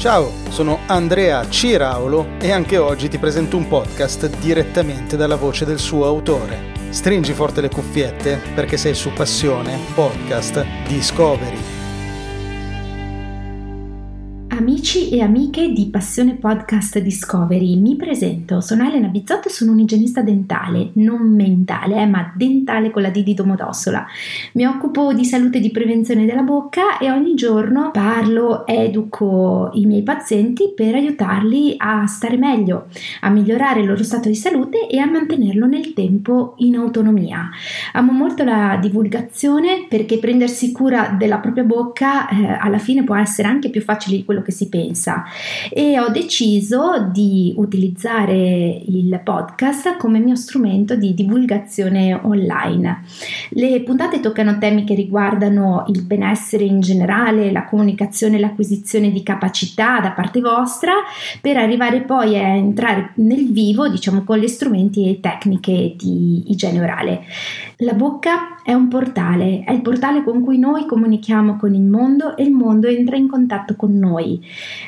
Ciao, sono Andrea Ciraulo e anche oggi ti presento un podcast direttamente dalla voce del suo autore. Stringi forte le cuffiette perché sei su Passione Podcast Discovery. Amici e amiche di Passione Podcast Discovery, mi presento, sono Elena Bizzotto e sono un'igienista dentale, non mentale, eh, ma dentale con la D di Domodossola. Mi occupo di salute e di prevenzione della bocca e ogni giorno parlo, educo i miei pazienti per aiutarli a stare meglio, a migliorare il loro stato di salute e a mantenerlo nel tempo in autonomia. Amo molto la divulgazione perché prendersi cura della propria bocca eh, alla fine può essere anche più facile di quello che che si pensa e ho deciso di utilizzare il podcast come mio strumento di divulgazione online. Le puntate toccano temi che riguardano il benessere in generale, la comunicazione e l'acquisizione di capacità da parte vostra per arrivare poi a entrare nel vivo, diciamo, con gli strumenti e tecniche di igiene orale. La bocca è un portale, è il portale con cui noi comunichiamo con il mondo e il mondo entra in contatto con noi.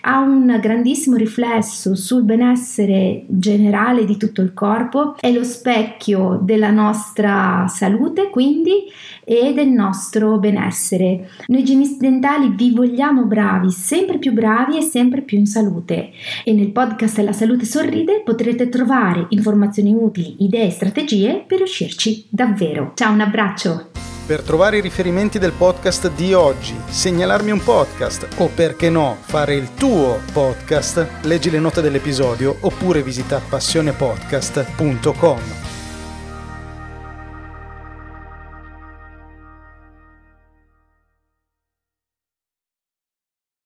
Ha un grandissimo riflesso sul benessere generale di tutto il corpo, è lo specchio della nostra salute quindi e del nostro benessere. Noi igienisti dentali vi vogliamo bravi, sempre più bravi e sempre più in salute e nel podcast La salute sorride potrete trovare informazioni utili, idee e strategie per riuscirci davvero. Ciao, un abbraccio! Per trovare i riferimenti del podcast di oggi, segnalarmi un podcast o perché no fare il tuo podcast, leggi le note dell'episodio oppure visita passionepodcast.com.